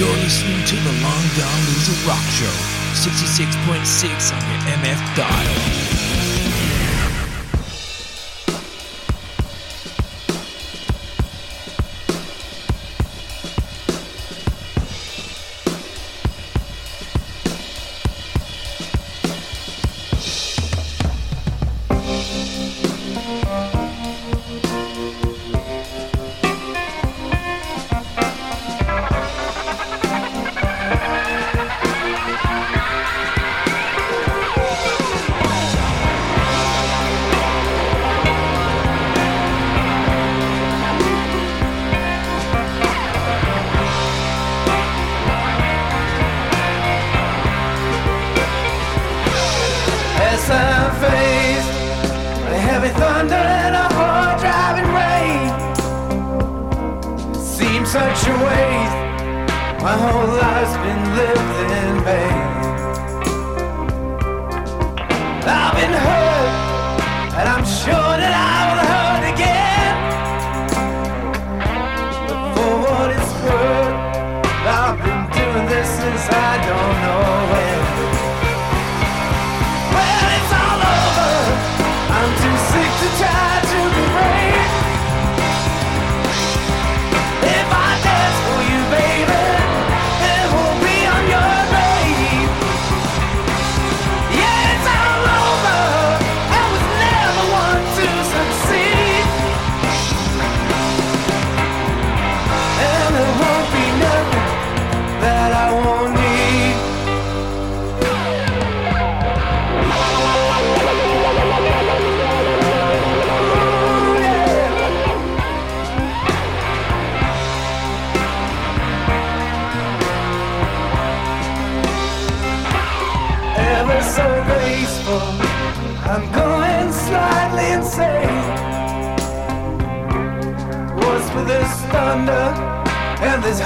You're listening to the Long Don Loser Rock Show, 66.6 on your MF dial.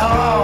all.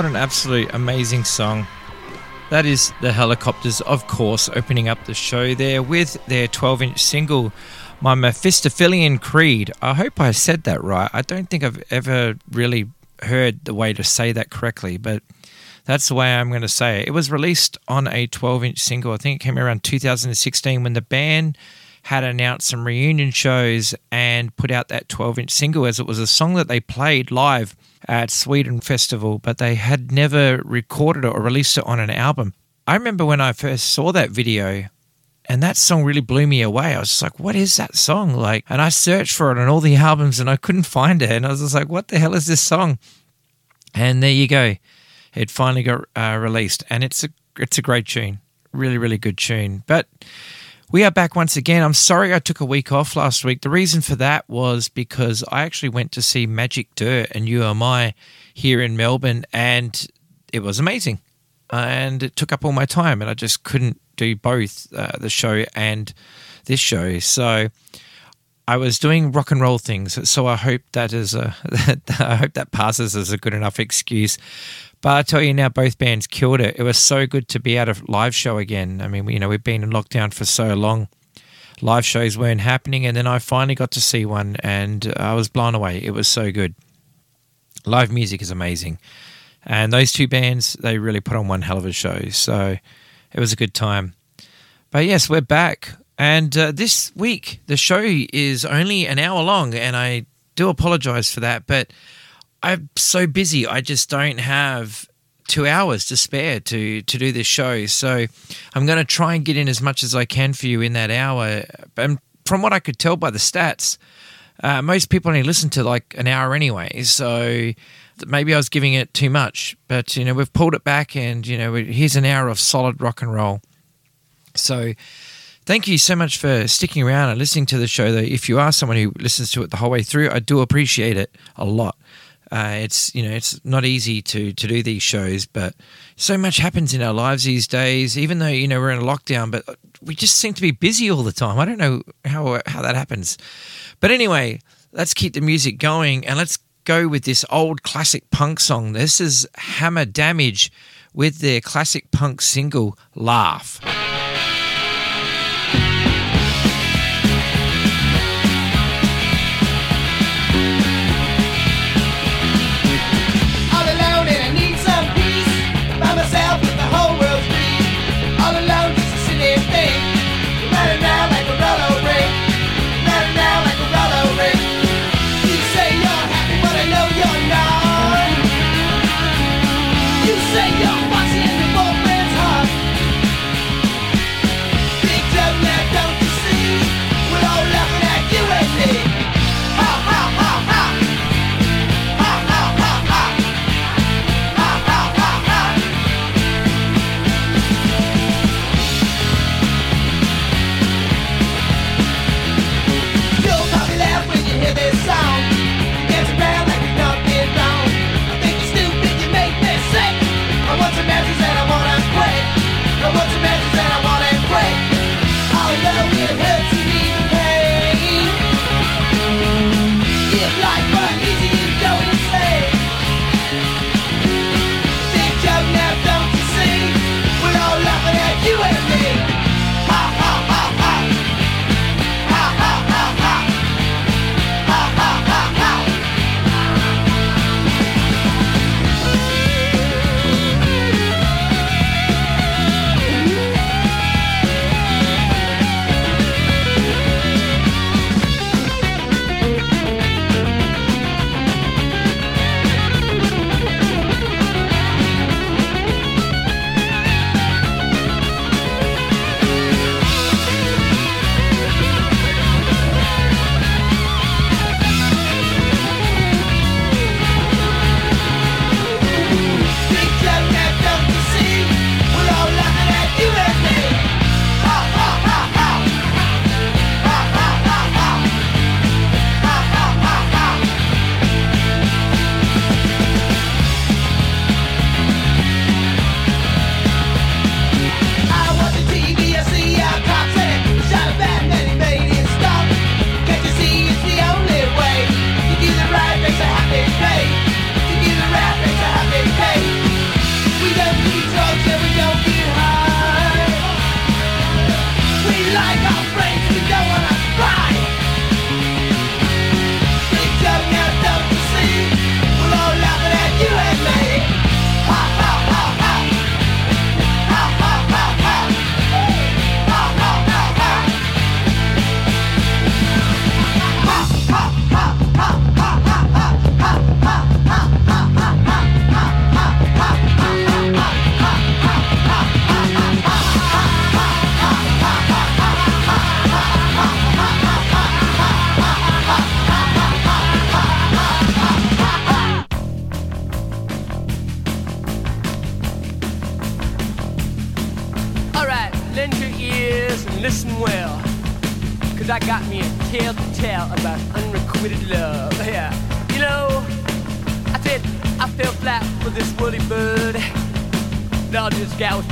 What an absolute amazing song. That is the Hellacopters, of course, opening up the show there with their 12 inch single, My Mephistophelean Creed. I hope I said that right. I don't think I've ever really heard the way to say that correctly, but that's the way I'm going to say it. It was released on a 12 inch single. I think it came around 2016 when the band had announced some reunion shows and put out that 12 inch single as it was a song that they played live at Sweden Festival, but they had never recorded it or released it on an album. I remember when I first saw that video and that song really blew me away. I was just like, what is that song? Like, and I searched for it on all the albums and I couldn't find it. And I was just like, what the hell is this song? And there you go. It finally got uh, released and it's a, it's a great tune. Really, really good tune. But we are back once again. I'm sorry I took a week off last week. The reason for that was because I actually went to see Magic Dirt and You Am I here in Melbourne, and it was amazing. And it took up all my time, and I just couldn't do both uh, the show and this show. So I was doing rock and roll things. So I hope that is a I hope that passes as a good enough excuse. But I tell you now, both bands killed it. It was so good to be at a live show again. I mean, you know, we've been in lockdown for so long. Live shows weren't happening, and then I finally got to see one, and I was blown away. It was so good. Live music is amazing, and those two bands they really put on one hell of a show. So it was a good time. But yes, we're back, and uh, this week the show is only an hour long, and I do apologize for that, but I'm so busy. I just don't have two hours to spare to to do this show. So I'm going to try and get in as much as I can for you in that hour. And from what I could tell by the stats, uh, most people only listen to like an hour anyway. So maybe I was giving it too much. But you know we've pulled it back, and you know here's an hour of solid rock and roll. So. Thank you so much for sticking around and listening to the show. Though, if you are someone who listens to it the whole way through, I do appreciate it a lot. Uh, it's you know it's not easy to to do these shows, but so much happens in our lives these days. Even though you know we're in a lockdown, but we just seem to be busy all the time. I don't know how how that happens, but anyway, let's keep the music going and let's go with this old classic punk song. This is Hammer Damage with their classic punk single "Laugh."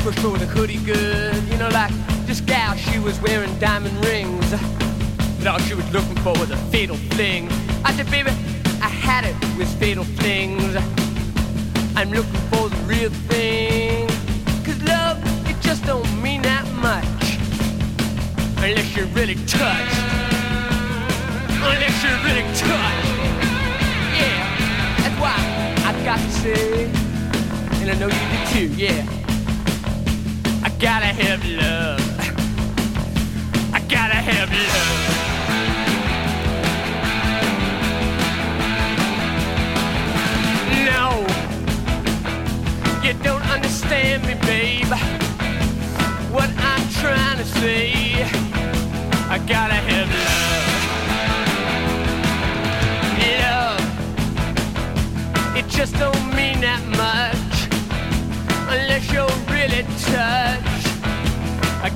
Pushed over the hoodie good. You know, like this gal, she was wearing diamond rings. But all she was looking for was a fatal fling. I said, baby, I had it with fatal flings. I'm looking for the real thing. Cause love, it just don't mean that much. Unless you're really touched. Unless you're really touched. Yeah, that's why I got to say, and I know you do too, yeah. Gotta have love. I gotta have love. No, you don't understand me, babe. What I'm trying to say, I gotta have love. Love, it just don't mean that much unless you're really touched.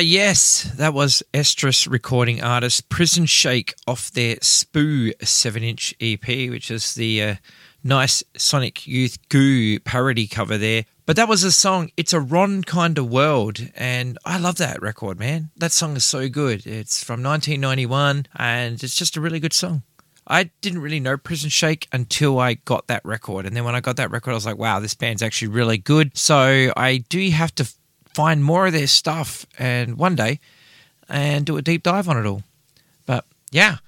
yes, that was Estrus recording artist Prisonshake off their Spoo 7 inch EP, which is the uh, nice Sonic Youth Goo parody cover there. But that was a song, It's a Ron Kind of World, and I love that record, man. That song is so good. It's from 1991, and it's just a really good song. I didn't really know Prisonshake until I got that record. And then when I got that record, I was like, wow, this band's actually really good. So I do have to find more of their stuff and one day and do a deep dive on it all. But yeah,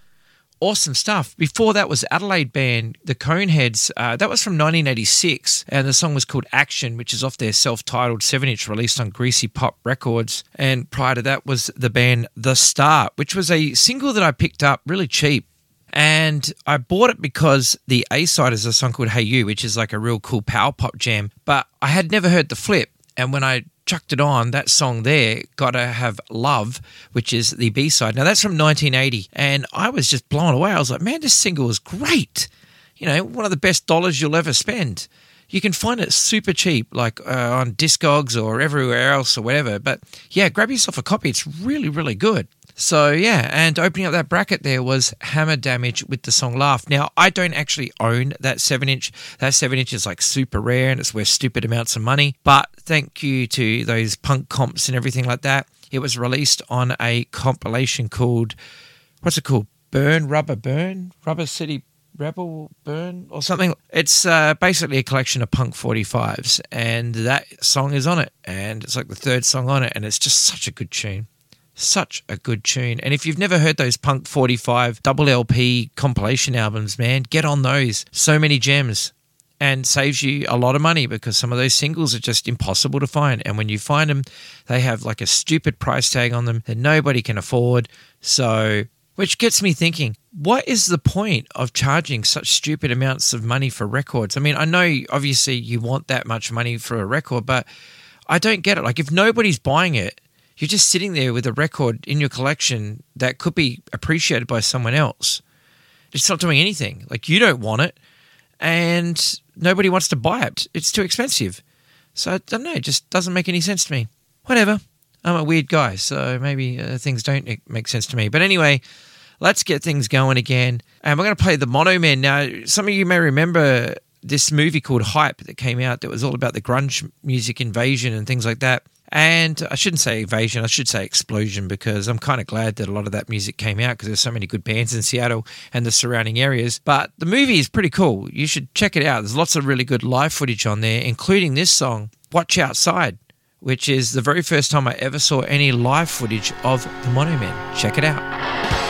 awesome stuff. Before that was Adelaide band, the Coneheads. Uh, that was from 1986, and the song was called Action, which is off their self-titled seven-inch released on Greasy Pop Records. And prior to that was the band The Start, which was a single that I picked up really cheap And I bought it because the A side is a song called Hey You, which is like a real cool power pop jam. But I had never heard the flip. And when I chucked it on, that song there, Gotta Have Love, which is the B side. Now that's from 1980. And I was just blown away. I was like, man, this single is great. You know, one of the best dollars you'll ever spend. You can find it super cheap, like uh, on Discogs or everywhere else or whatever. But yeah, grab yourself a copy. It's really, really good. So yeah, and opening up that bracket there was Hammer Damage with the song Laugh. Now I don't actually own that seven inch. That seven inch is like super rare and it's worth stupid amounts of money. But thank you to those punk comps and everything like that. It was released on a compilation called what's it called? Burn Rubber Burn Rubber City Rebel Burn or something. It's uh, basically a collection of punk 45s, and that song is on it. And it's like the third song on it, and it's just such a good tune. Such a good tune. And if you've never heard those Punk 45 double LP compilation albums, man, get on those. So many gems and saves you a lot of money because some of those singles are just impossible to find. And when you find them, they have like a stupid price tag on them that nobody can afford. So which gets me thinking, what is the point of charging such stupid amounts of money for records? I mean, I know obviously you want that much money for a record, but I don't get it. Like, if nobody's buying it, you're just sitting there with a record in your collection that could be appreciated by someone else. It's not doing anything. Like, you don't want it, and nobody wants to buy it. It's too expensive. So, I don't know. It just doesn't make any sense to me. Whatever. I'm a weird guy, so maybe uh, things don't make sense to me. But anyway, let's get things going again. And we're going to play the Mono Men. Now, some of you may remember this movie called Hype that came out that was all about the grunge music invasion and things like that. And I shouldn't say invasion, I should say explosion because I'm kind of glad that a lot of that music came out because there's so many good bands in Seattle and the surrounding areas. But the movie is pretty cool. You should check it out. There's lots of really good live footage on there, including this song, Watch Outside which is the very first time I ever saw any live footage of the Mono Men. Check it out.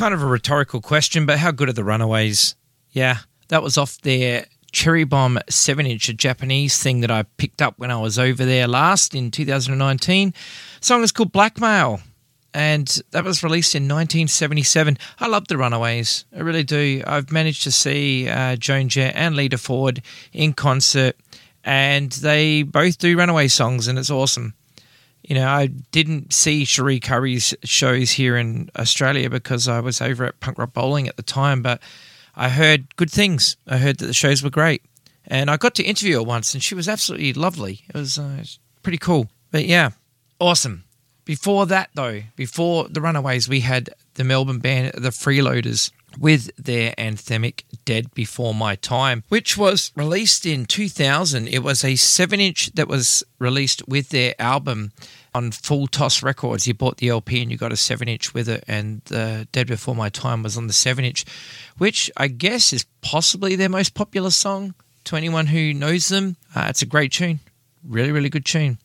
Kind of a rhetorical question, but how good are the Runaways? Yeah, that was off their Cherry Bomb 7 inch, a Japanese thing that I picked up when I was over there last in 2019. The song is called Blackmail, and that was released in 1977. I love the Runaways, I really do. I've managed to see uh, Joan Jett and Lita Ford in concert, and they both do Runaway songs, and it's awesome. You know, I didn't see Cherie Currie's shows here in Australia because I was over at Punk Rock Bowling at the time, but I heard good things. I heard that the shows were great. And I got to interview her once, and she was absolutely lovely. It was uh, pretty cool. But yeah, awesome. Before that, though, before the Runaways, we had the Melbourne band, the Freeloaders, with their anthemic Dead Before My Time, which was released in 2000. It was a 7 inch that was released with their album on Full Toss Records. You bought the LP and you got a 7 inch with it, and uh, Dead Before My Time was on the 7 inch, which I guess is possibly their most popular song to anyone who knows them. Uh, it's a great tune. Really, really good tune.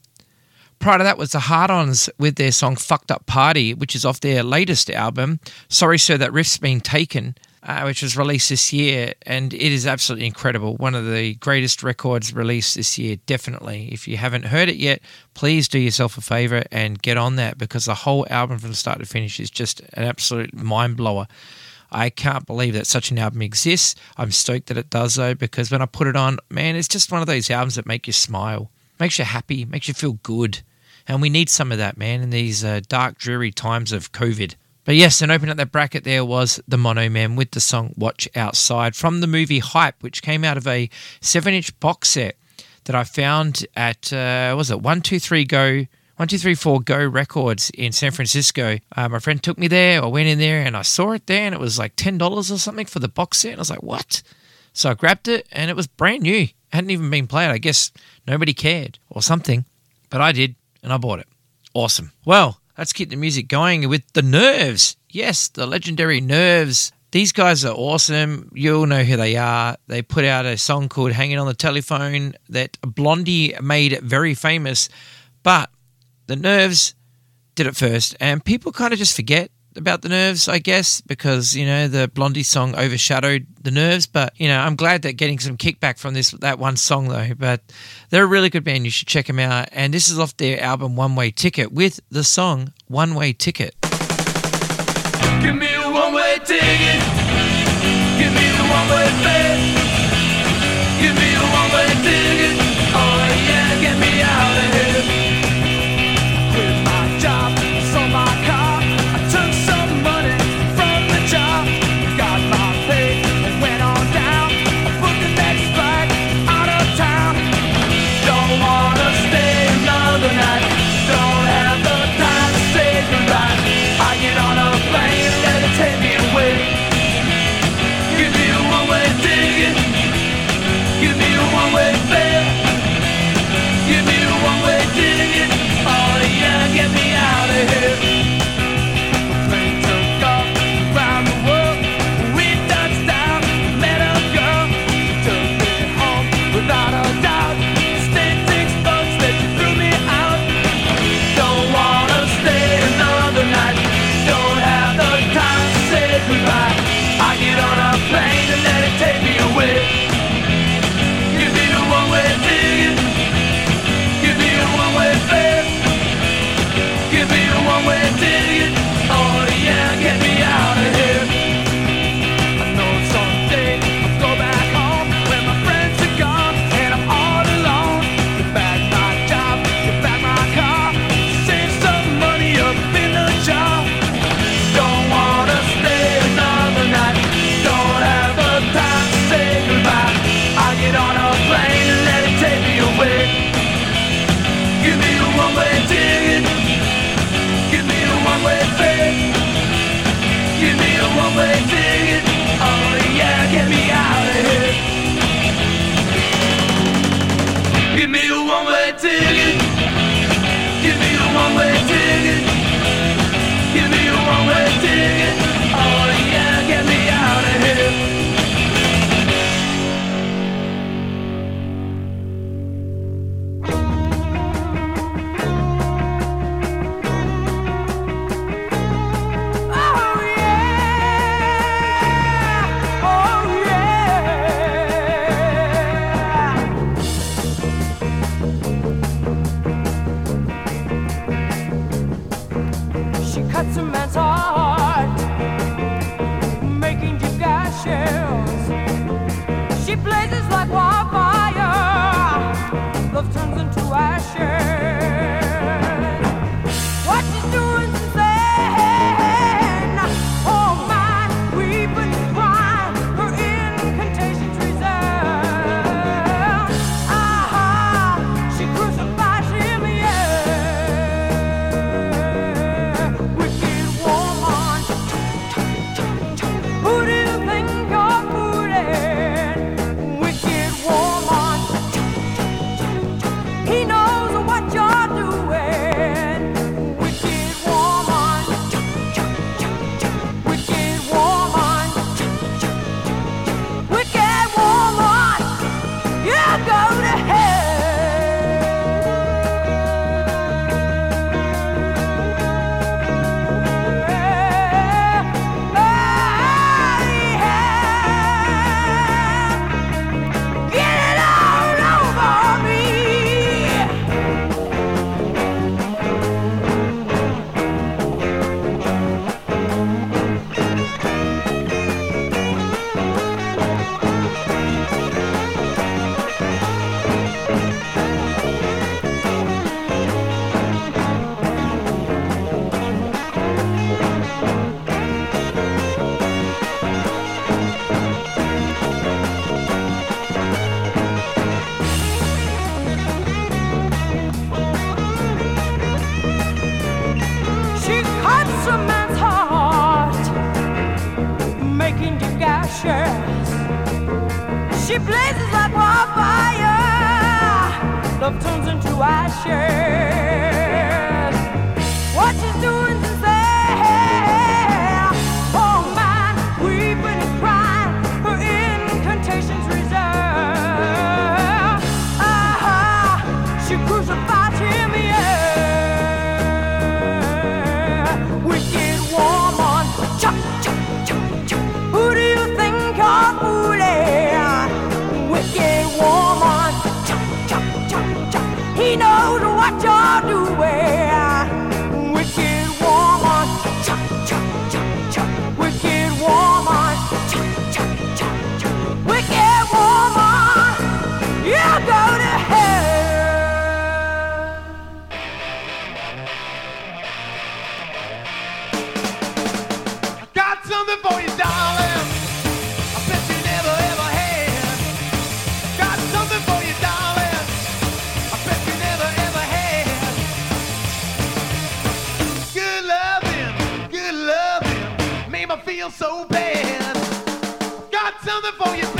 Prior to that was the Hard Ons with their song Fucked Up Party, which is off their latest album, Sorry Sir That Riff's Been Taken, uh, which was released this year. And it is absolutely incredible. One of the greatest records released this year, definitely. If you haven't heard it yet, please do yourself a favor and get on that because the whole album from start to finish is just an absolute mind blower. I can't believe that such an album exists. I'm stoked that it does though, because when I put it on, man, it's just one of those albums that make you smile, makes you happy, makes you feel good. And we need some of that, man, in these uh, dark, dreary times of COVID. But yes, and opening up that bracket there was the Mono Men with the song Watch Outside from the movie Hype, which came out of a 7 inch box set that I found at, uh, was it, 123 Go. 1234 Go Records in San Francisco. Uh, my friend took me there. I went in there and I saw it there, and it was like $10 or something for the box set. And I was like, what? So I grabbed it, and it was brand new. It hadn't even been played. I guess nobody cared or something. But I did, and I bought it. Awesome. Well, let's keep the music going with the Nerves. Yes, the legendary Nerves. These guys are awesome. You'll know who they are. They put out a song called Hanging on the Telephone that Blondie made very famous. But the Nerves did it first, and people kind of just forget about the nerves, I guess, because you know the Blondie song overshadowed the nerves. But you know, I'm glad that getting some kickback from this that one song though. But they're a really good band. You should check them out. And this is off their album One Way Ticket with the song One Way Ticket. Give me a one way ticket. Give me the one way fare. feel so bad. Got something for you.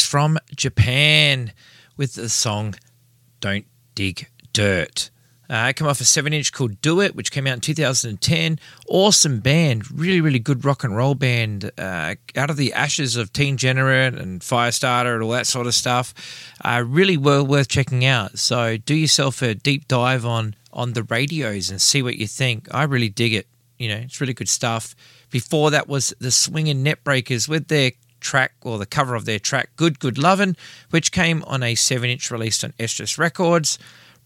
From Japan with the song Don't Dig Dirt. Uh, it off a 7 inch called Do It, which came out in 2010. Awesome band, really, really good rock and roll band. Uh, out of the ashes of Teen Generate and Firestarter and all that sort of stuff. Uh, really well worth checking out. So do yourself a deep dive on, on the radios and see what you think. I really dig it. You know, it's really good stuff. Before that was the Swingin' Neckbreakers with their track or the cover of their track Good Good Lovin', which came on a 7 inch released on Estrus Records.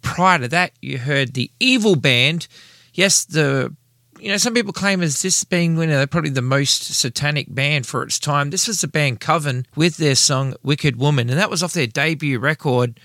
Prior to that, you heard the Evil Band. Yes, the you know, some people claim as this being you know, probably the most satanic band for its time. This was the band Coven with their song Wicked Woman, and that was off their debut record,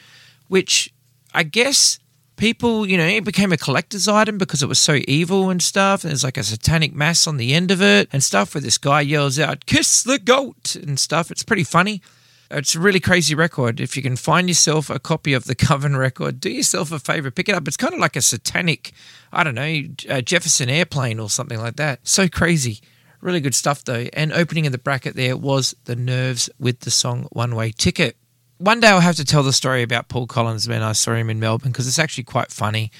which I guess people, you know, it became a collector's item because it was so evil and stuff. And there's like a satanic mass on the end of it and stuff where this guy yells out, Kiss the goat and stuff. It's pretty funny. It's a really crazy record. If you can find yourself a copy of the Coven record, do yourself a favor, pick it up. It's kind of like a satanic, I don't know, uh, Jefferson airplane or something like that. So crazy. Really good stuff though. And opening in the bracket there was The Nerves with the song One Way Ticket. One day I'll have to tell the story about Paul Collins when I saw him in Melbourne because it's actually quite funny.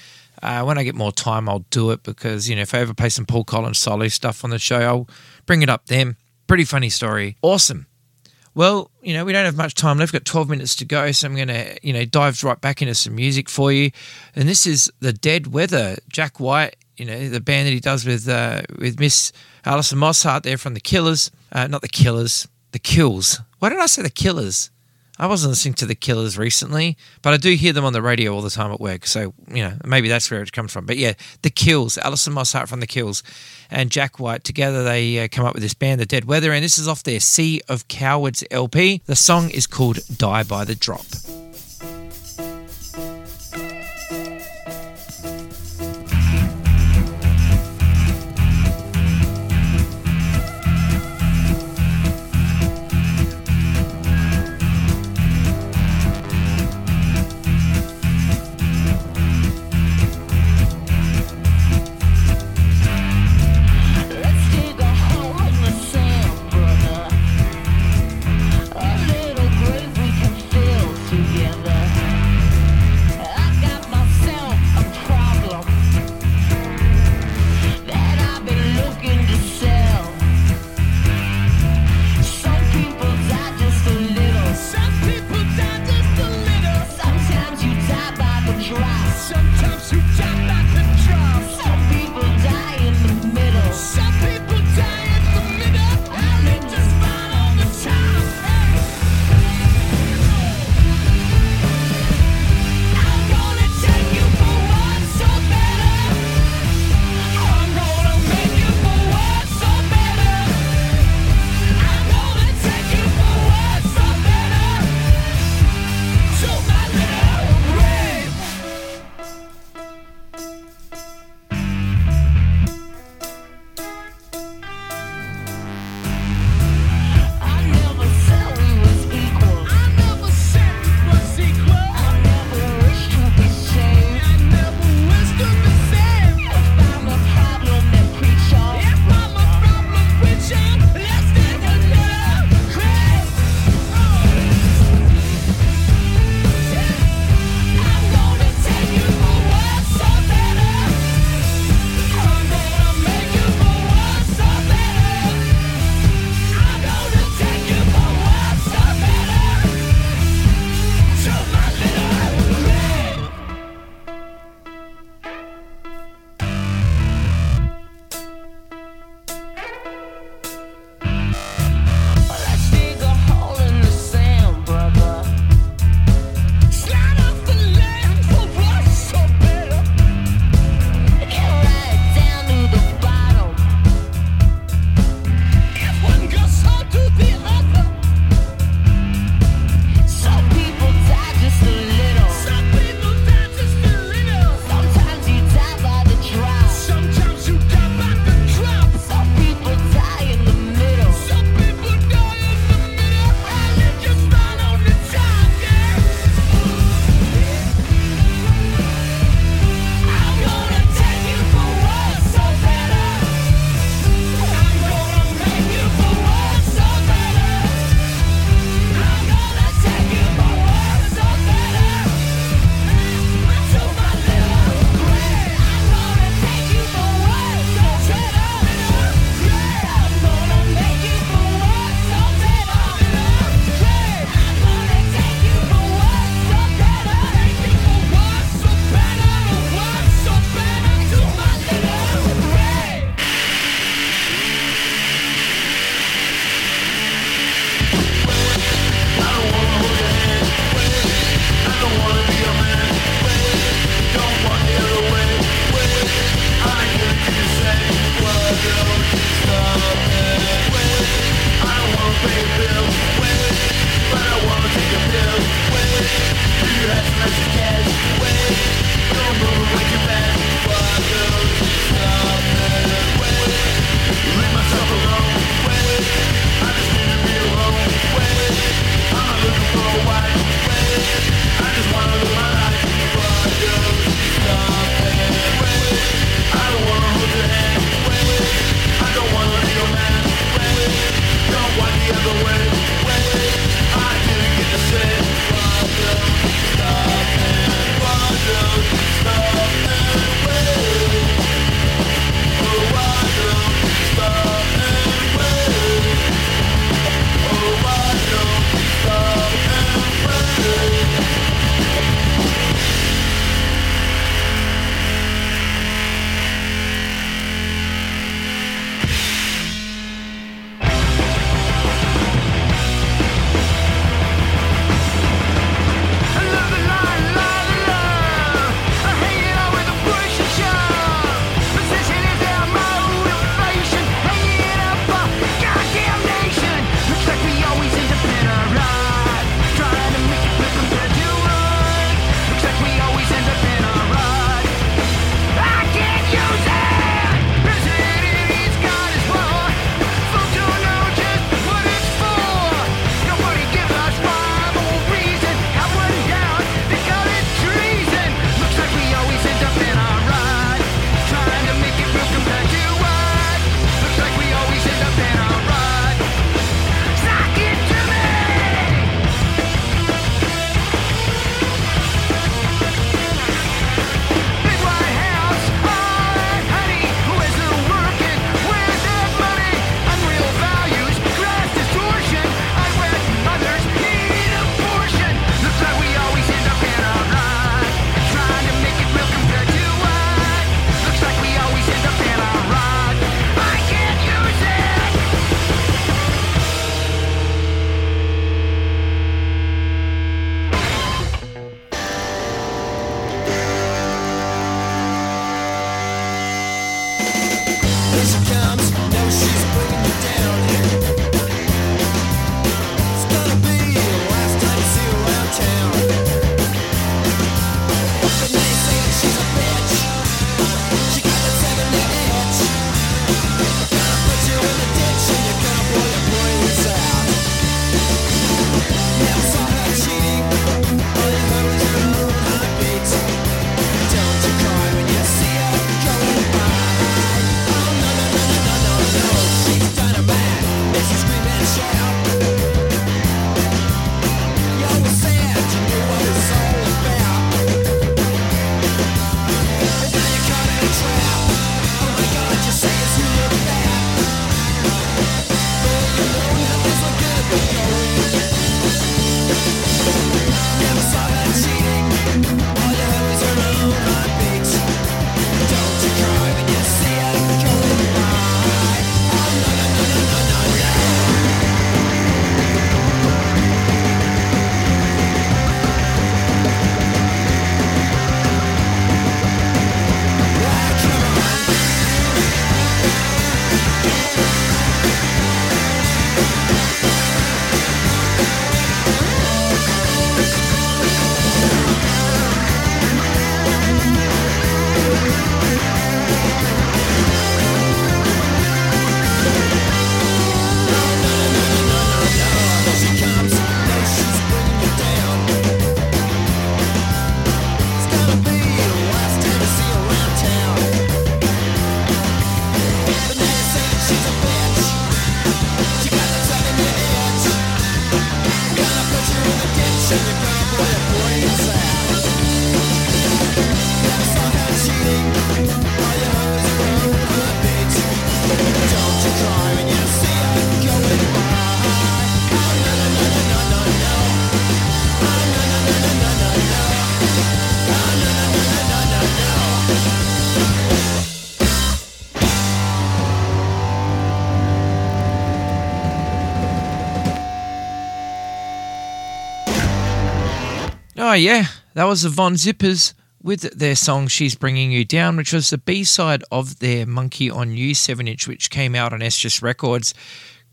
Uh, when I get more time, I'll do it because, you know, if I ever play some Paul Collins solo stuff on the show, I'll bring it up then. Pretty funny story. Awesome. Well, you know, we don't have much time left. We've got 12 minutes to go, so I'm going to, you know, dive right back into some music for you. And this is The Dead Weather, Jack White, you know, the band that he does with uh, with Miss Alison Mosshart there from The Killers. Uh, not The Killers, The Kills. Why did I say The Killers? I wasn't listening to the Killers recently, but I do hear them on the radio all the time at work. So, you know, maybe that's where it comes from. But yeah, the Kills, Alison Mosshart from the Kills and Jack White together, they uh, come up with this band, The Dead Weather, and this is off their Sea of Cowards LP. The song is called Die by the Drop. Oh, yeah, that was the Von Zippers with their song She's Bringing You Down, which was the B side of their Monkey on You 7 inch, which came out on Estrus Records.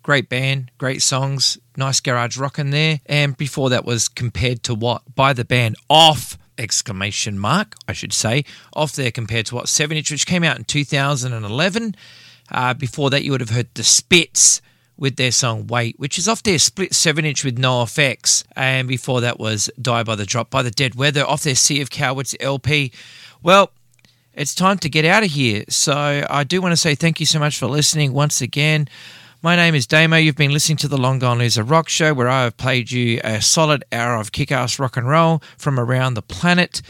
Great band, great songs, nice garage rock in there. And before that was Compared to What by the band Off! Exclamation mark, I should say, off there compared to what 7 inch, which came out in 2011. Uh, before that, you would have heard The Spits with their song Wait, which is off their split 7 inch with No Effects. And before that was Die by the Drop by the Dead Weather off their Sea of Cowards LP. Well, it's time to get out of here. So I do want to say thank you so much for listening once again. My name is Damo. You've been listening to the Long Gone Loser Rock Show, where I have played you a solid hour of kick ass rock and roll from around the planet.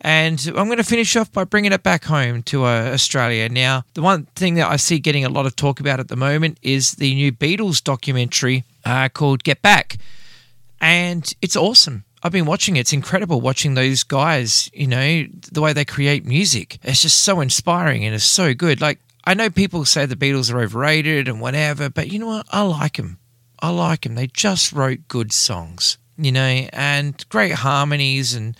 And I'm going to finish off by bringing it back home to uh, Australia. Now, the one thing that I see getting a lot of talk about at the moment is the new Beatles documentary uh, called Get Back. And it's awesome. I've been watching it. It's incredible watching those guys, you know, the way they create music. It's just so inspiring and it's so good. Like, I know people say the Beatles are overrated and whatever, but you know what? I like them. I like them. They just wrote good songs, you know, and great harmonies. And,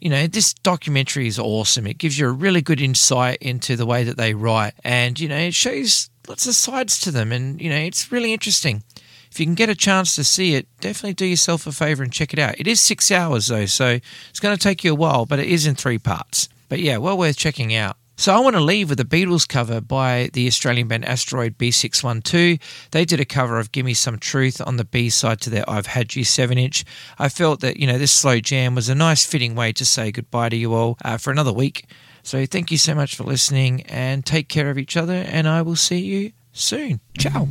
you know, this documentary is awesome. It gives you a really good insight into the way that they write. And, you know, it shows lots of sides to them. And, you know, it's really interesting. If you can get a chance to see it, definitely do yourself a favor and check it out. It is six hours, though, so it's going to take you a while, but it is in three parts. But yeah, well worth checking out. So I want to leave with a Beatles cover by the Australian band Asteroid B612. They did a cover of Gimme Some Truth on the B side to their I've Had You 7 inch. I felt that, you know, this slow jam was a nice fitting way to say goodbye to you all uh, for another week. So thank you so much for listening and take care of each other, and I will see you soon. Ciao.